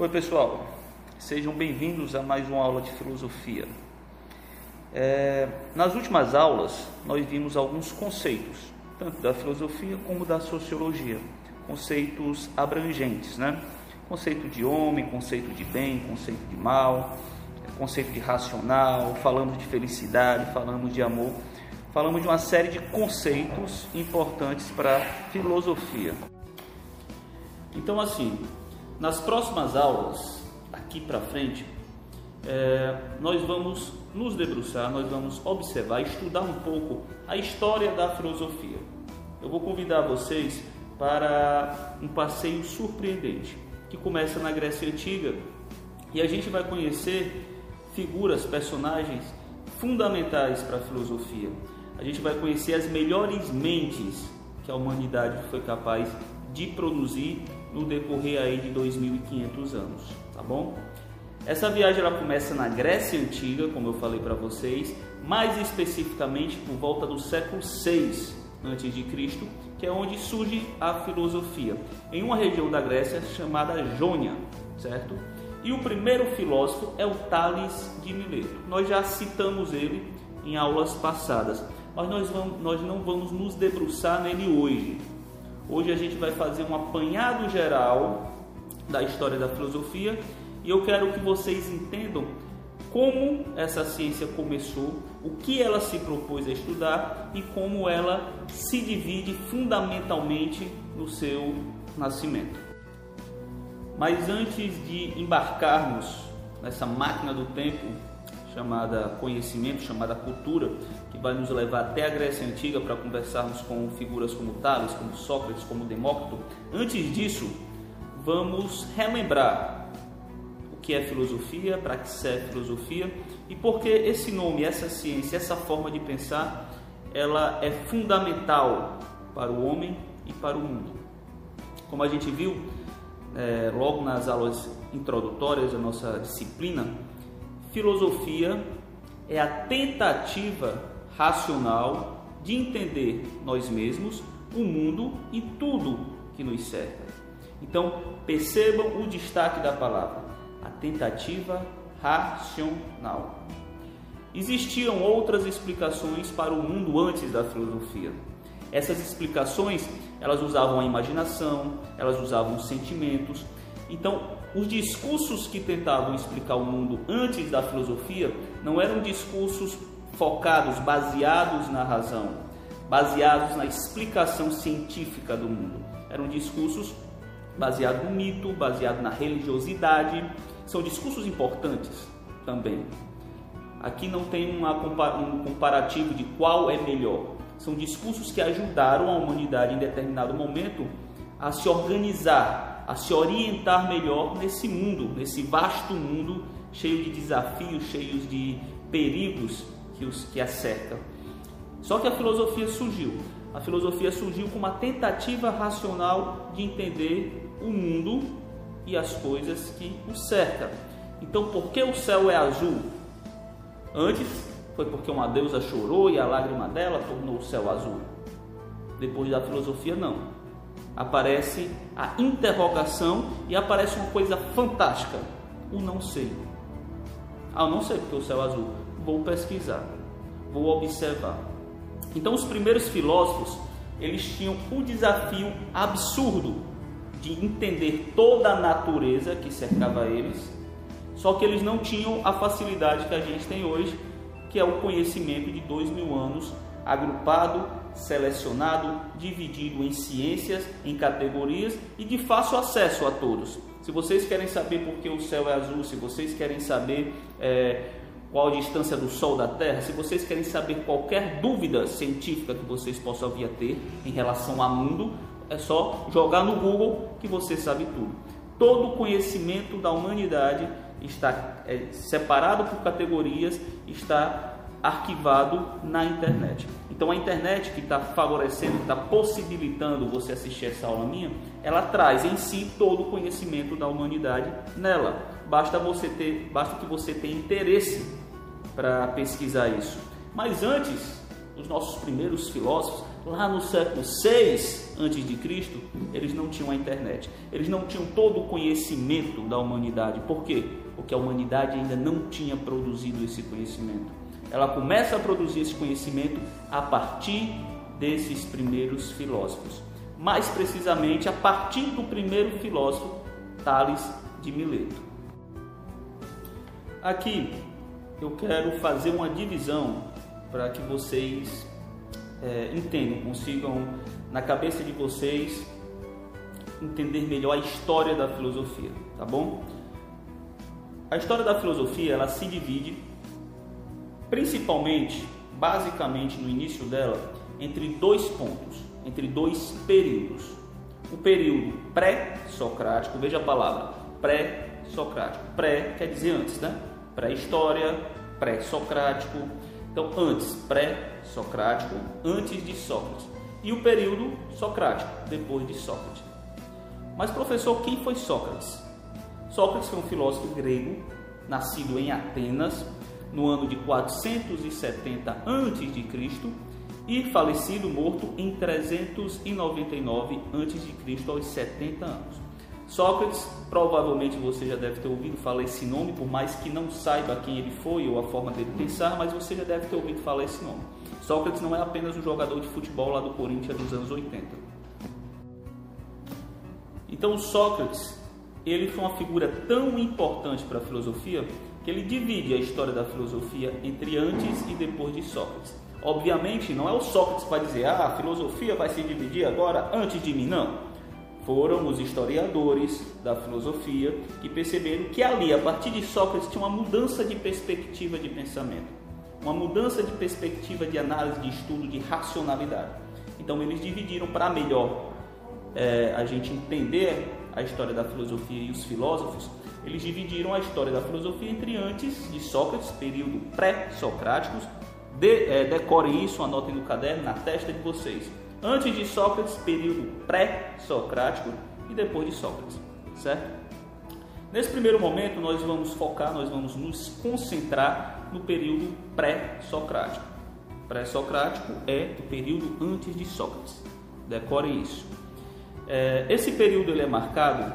Oi, pessoal. Sejam bem-vindos a mais uma aula de filosofia. É, nas últimas aulas, nós vimos alguns conceitos, tanto da filosofia como da sociologia, conceitos abrangentes, né? Conceito de homem, conceito de bem, conceito de mal, conceito de racional, falamos de felicidade, falamos de amor, falamos de uma série de conceitos importantes para a filosofia. Então, assim, nas próximas aulas, aqui para frente, é, nós vamos nos debruçar, nós vamos observar, estudar um pouco a história da filosofia. Eu vou convidar vocês para um passeio surpreendente que começa na Grécia Antiga e a gente vai conhecer figuras, personagens fundamentais para a filosofia. A gente vai conhecer as melhores mentes que a humanidade foi capaz de produzir no decorrer aí de 2500 anos, tá bom? Essa viagem ela começa na Grécia Antiga, como eu falei para vocês, mais especificamente por volta do século 6 antes de Cristo, que é onde surge a filosofia, em uma região da Grécia chamada Jônia, certo? E o primeiro filósofo é o Tales de Mileto. Nós já citamos ele em aulas passadas, mas nós, vamos, nós não vamos nos debruçar nele hoje. Hoje a gente vai fazer um apanhado geral da história da filosofia e eu quero que vocês entendam como essa ciência começou, o que ela se propôs a estudar e como ela se divide fundamentalmente no seu nascimento. Mas antes de embarcarmos nessa máquina do tempo chamada conhecimento, chamada cultura, que vai nos levar até a Grécia Antiga para conversarmos com figuras como Tales, como Sócrates, como Demócrito. Antes disso, vamos relembrar o que é filosofia, para que serve filosofia e por que esse nome, essa ciência, essa forma de pensar, ela é fundamental para o homem e para o mundo. Como a gente viu é, logo nas aulas introdutórias da nossa disciplina, filosofia é a tentativa racional de entender nós mesmos, o mundo e tudo que nos cerca. Então, percebam o destaque da palavra, a tentativa racional. Existiam outras explicações para o mundo antes da filosofia. Essas explicações, elas usavam a imaginação, elas usavam os sentimentos. Então, os discursos que tentavam explicar o mundo antes da filosofia não eram discursos focados, baseados na razão, baseados na explicação científica do mundo. Eram discursos baseados no mito, baseados na religiosidade. São discursos importantes também. Aqui não tem uma, um comparativo de qual é melhor. São discursos que ajudaram a humanidade em determinado momento a se organizar, a se orientar melhor nesse mundo, nesse vasto mundo cheio de desafios, cheios de perigos que os que a. Só que a filosofia surgiu. A filosofia surgiu com uma tentativa racional de entender o mundo e as coisas que o cercam. Então, por que o céu é azul? Antes foi porque uma deusa chorou e a lágrima dela tornou o céu azul. Depois da filosofia, não aparece a interrogação e aparece uma coisa fantástica: o não sei. Ah, eu não sei porque o céu azul. Vou pesquisar, vou observar. Então, os primeiros filósofos eles tinham o desafio absurdo de entender toda a natureza que cercava eles, só que eles não tinham a facilidade que a gente tem hoje, que é o conhecimento de dois mil anos agrupado selecionado, dividido em ciências, em categorias e de fácil acesso a todos. Se vocês querem saber por que o céu é azul, se vocês querem saber é, qual a distância do Sol da Terra, se vocês querem saber qualquer dúvida científica que vocês possam vir a ter em relação ao mundo, é só jogar no Google que você sabe tudo. Todo o conhecimento da humanidade está é, separado por categorias, está arquivado na internet. Então a internet que está favorecendo, está possibilitando você assistir essa aula minha, ela traz em si todo o conhecimento da humanidade nela. Basta você ter, basta que você tenha interesse para pesquisar isso. Mas antes, os nossos primeiros filósofos, lá no século 6 antes de Cristo, eles não tinham a internet. Eles não tinham todo o conhecimento da humanidade. Por quê? Porque a humanidade ainda não tinha produzido esse conhecimento. Ela começa a produzir esse conhecimento a partir desses primeiros filósofos. Mais precisamente, a partir do primeiro filósofo, Tales de Mileto. Aqui eu quero fazer uma divisão para que vocês é, entendam, consigam na cabeça de vocês entender melhor a história da filosofia, tá bom? A história da filosofia ela se divide principalmente, basicamente no início dela, entre dois pontos, entre dois períodos. O período pré-socrático, veja a palavra pré-socrático. Pré quer dizer antes, né? Pré-história, pré-socrático. Então, antes, pré-socrático, antes de Sócrates. E o período socrático, depois de Sócrates. Mas, professor, quem foi Sócrates? Sócrates foi um filósofo grego, nascido em Atenas, no ano de 470 a.C. e falecido morto em 399 a.C. aos 70 anos. Sócrates, provavelmente você já deve ter ouvido falar esse nome, por mais que não saiba quem ele foi ou a forma dele pensar, mas você já deve ter ouvido falar esse nome. Sócrates não é apenas um jogador de futebol lá do Corinthians dos anos 80. Então Sócrates, ele foi uma figura tão importante para a filosofia que ele divide a história da filosofia entre antes e depois de Sócrates. Obviamente, não é o Sócrates para dizer, ah, a filosofia vai se dividir agora antes de mim, não foram os historiadores da filosofia que perceberam que ali, a partir de Sócrates, tinha uma mudança de perspectiva de pensamento, uma mudança de perspectiva de análise, de estudo, de racionalidade. Então, eles dividiram para melhor é, a gente entender a história da filosofia e os filósofos, eles dividiram a história da filosofia entre antes de Sócrates, período pré-socráticos. De, é, isso, anotem no caderno, na testa de vocês Antes de Sócrates, período pré-socrático e depois de Sócrates, certo? Nesse primeiro momento, nós vamos focar, nós vamos nos concentrar no período pré-socrático. Pré-socrático é o período antes de Sócrates. Decore isso. É, esse período ele é marcado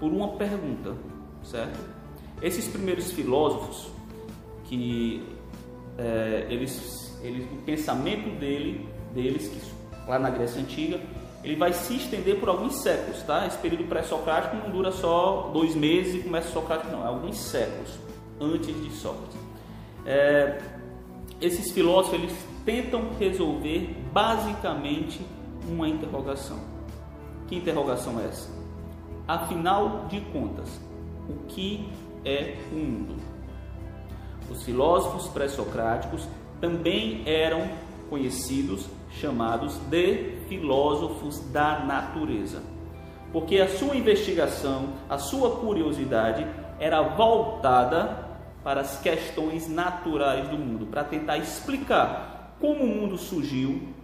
por uma pergunta, certo? Esses primeiros filósofos que é, eles, eles, o pensamento dele, deles que lá na Grécia Antiga, ele vai se estender por alguns séculos, tá? Esse período pré-socrático não dura só dois meses e começa Socrático, não, é alguns séculos antes de Sócrates. É, esses filósofos eles tentam resolver basicamente uma interrogação. Que interrogação é essa? Afinal de contas, o que é o mundo? Os filósofos pré-socráticos também eram conhecidos chamados de filósofos da natureza. Porque a sua investigação, a sua curiosidade era voltada para as questões naturais do mundo, para tentar explicar como o mundo surgiu,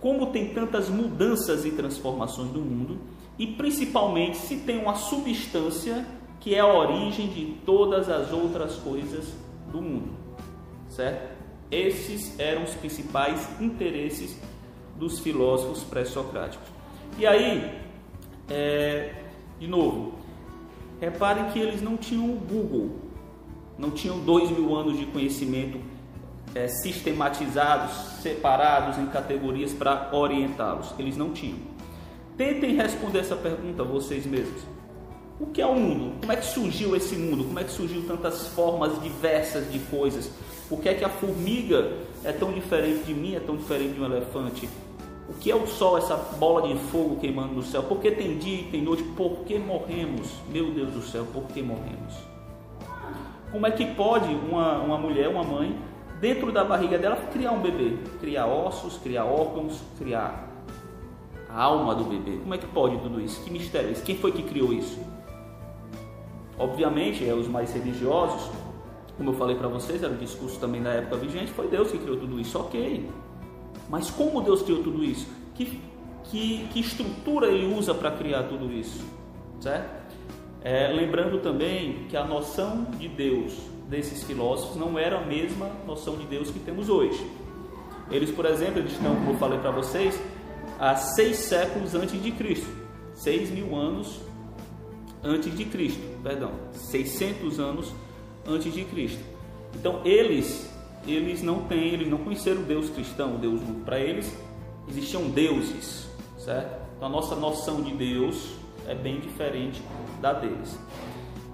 como tem tantas mudanças e transformações do mundo e principalmente se tem uma substância que é a origem de todas as outras coisas do mundo, certo? Esses eram os principais interesses dos filósofos pré-socráticos. E aí, é, de novo, reparem que eles não tinham o Google, não tinham dois mil anos de conhecimento é, sistematizados, separados em categorias para orientá-los. Eles não tinham. Tentem responder essa pergunta vocês mesmos. O que é o mundo? Como é que surgiu esse mundo? Como é que surgiu tantas formas diversas de coisas? Por que é que a formiga é tão diferente de mim, é tão diferente de um elefante? O que é o sol, essa bola de fogo queimando no céu? Por que tem dia e tem noite? Por que morremos? Meu Deus do céu, por que morremos? Como é que pode uma, uma mulher, uma mãe, dentro da barriga dela, criar um bebê? Criar ossos, criar órgãos, criar a alma do bebê. Como é que pode tudo isso? Que mistério é esse? Quem foi que criou isso? Obviamente, é os mais religiosos como eu falei para vocês, era o discurso também da época vigente, foi Deus que criou tudo isso, ok. Mas como Deus criou tudo isso? Que, que, que estrutura ele usa para criar tudo isso? Certo? É, lembrando também que a noção de Deus desses filósofos não era a mesma noção de Deus que temos hoje. Eles, por exemplo, eles estão, como eu falei para vocês, há seis séculos antes de Cristo, seis mil anos antes de Cristo, perdão, 600 anos antes de Cristo. Então eles, eles não têm, eles não conheceram o Deus cristão, o Deus para eles existiam deuses, certo? Então a nossa noção de Deus é bem diferente da deles.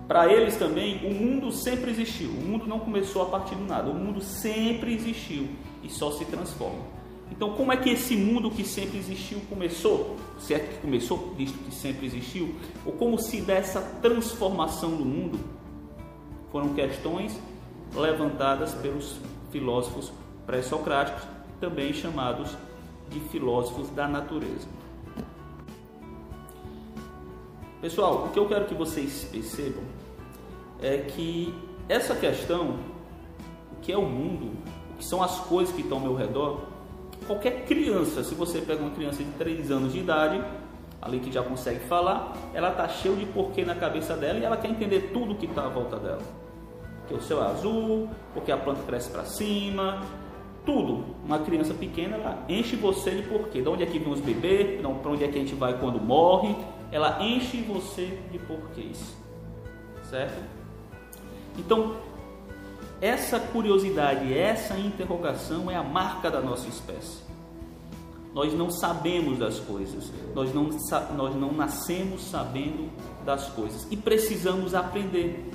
Para eles também, o mundo sempre existiu. O mundo não começou a partir do nada. O mundo sempre existiu e só se transforma. Então, como é que esse mundo que sempre existiu começou? Se é que começou, visto que sempre existiu, ou como se dessa transformação do mundo foram questões levantadas pelos filósofos pré-socráticos, também chamados de filósofos da natureza. Pessoal, o que eu quero que vocês percebam é que essa questão, o que é o mundo, o que são as coisas que estão ao meu redor, qualquer criança, se você pega uma criança de 3 anos de idade, ali que já consegue falar, ela está cheia de porquê na cabeça dela e ela quer entender tudo que está à volta dela. Porque o céu é azul, porque a planta cresce para cima, tudo. Uma criança pequena, ela enche você de porquê. De onde é que vem os bebês, para onde é que a gente vai quando morre, ela enche você de porquês. Certo? Então, essa curiosidade, essa interrogação é a marca da nossa espécie. Nós não sabemos das coisas, nós não, nós não nascemos sabendo das coisas e precisamos aprender,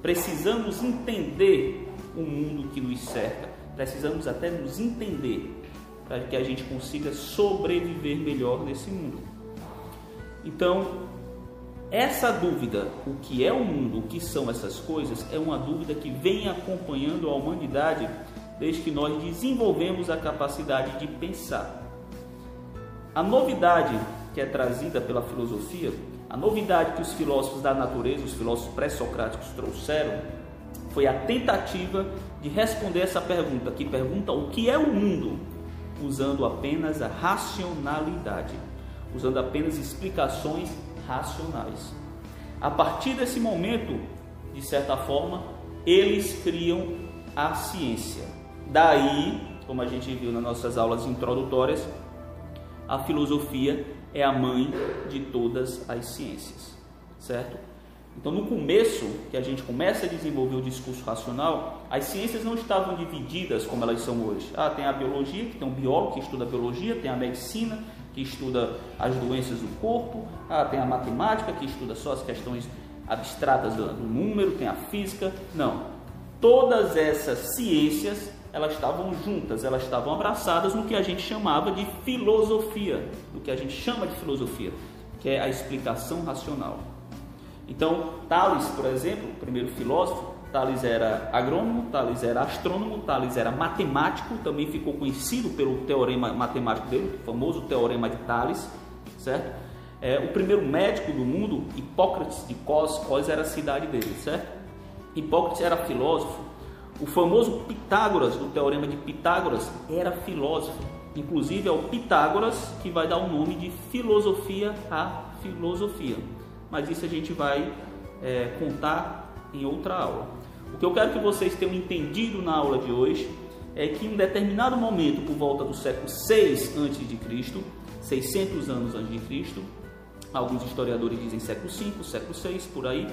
precisamos entender o mundo que nos cerca, precisamos até nos entender para que a gente consiga sobreviver melhor nesse mundo. Então, essa dúvida, o que é o mundo, o que são essas coisas, é uma dúvida que vem acompanhando a humanidade desde que nós desenvolvemos a capacidade de pensar. A novidade que é trazida pela filosofia, a novidade que os filósofos da natureza, os filósofos pré-socráticos trouxeram, foi a tentativa de responder essa pergunta, que pergunta o que é o mundo, usando apenas a racionalidade, usando apenas explicações racionais. A partir desse momento, de certa forma, eles criam a ciência. Daí, como a gente viu nas nossas aulas introdutórias, a filosofia é a mãe de todas as ciências, certo? Então, no começo, que a gente começa a desenvolver o discurso racional, as ciências não estavam divididas como elas são hoje. Ah, tem a biologia, que tem um biólogo que estuda a biologia, tem a medicina, que estuda as doenças do corpo, ah, tem a matemática, que estuda só as questões abstratas do, número, tem a física. Não. Todas essas ciências elas estavam juntas, elas estavam abraçadas no que a gente chamava de filosofia, no que a gente chama de filosofia, que é a explicação racional. Então, Tales, por exemplo, o primeiro filósofo, Tales era agrônomo, Tales era astrônomo, Tales era matemático, também ficou conhecido pelo teorema matemático dele, o famoso teorema de Tales, certo? É, o primeiro médico do mundo, Hipócrates de Cos, Cos era a cidade dele, certo? Hipócrates era filósofo. O famoso Pitágoras, do teorema de Pitágoras, era filósofo. Inclusive é o Pitágoras que vai dar o nome de filosofia à filosofia. Mas isso a gente vai é, contar em outra aula. O que eu quero que vocês tenham entendido na aula de hoje é que em um determinado momento, por volta do século 6 a.C., 600 anos antes de Cristo, alguns historiadores dizem século 5, século 6, por aí,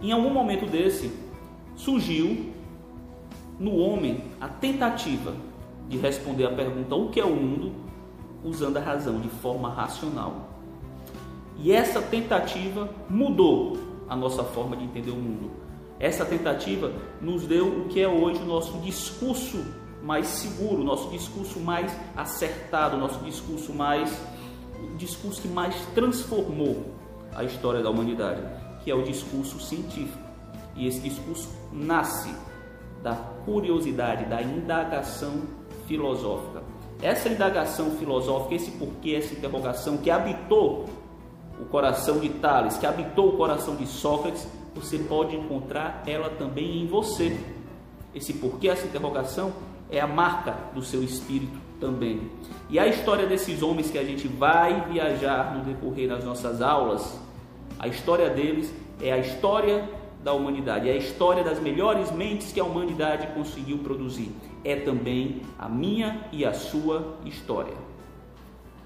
em algum momento desse surgiu no homem a tentativa de responder a pergunta o que é o mundo usando a razão de forma racional. E essa tentativa mudou a nossa forma de entender o mundo. Essa tentativa nos deu o que é hoje o nosso discurso mais seguro, nosso discurso mais acertado, nosso discurso mais discurso que mais transformou a história da humanidade, que é o discurso científico. E esse discurso nasce da curiosidade, da indagação filosófica. Essa indagação filosófica, esse porquê, essa interrogação que habitou o coração de Tales, que habitou o coração de Sócrates, você pode encontrar ela também em você. Esse porquê, essa interrogação, é a marca do seu espírito também. E a história desses homens que a gente vai viajar no decorrer das nossas aulas, a história deles é a história da humanidade, é a história das melhores mentes que a humanidade conseguiu produzir. é também a minha e a sua história.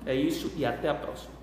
É isso e até a próxima.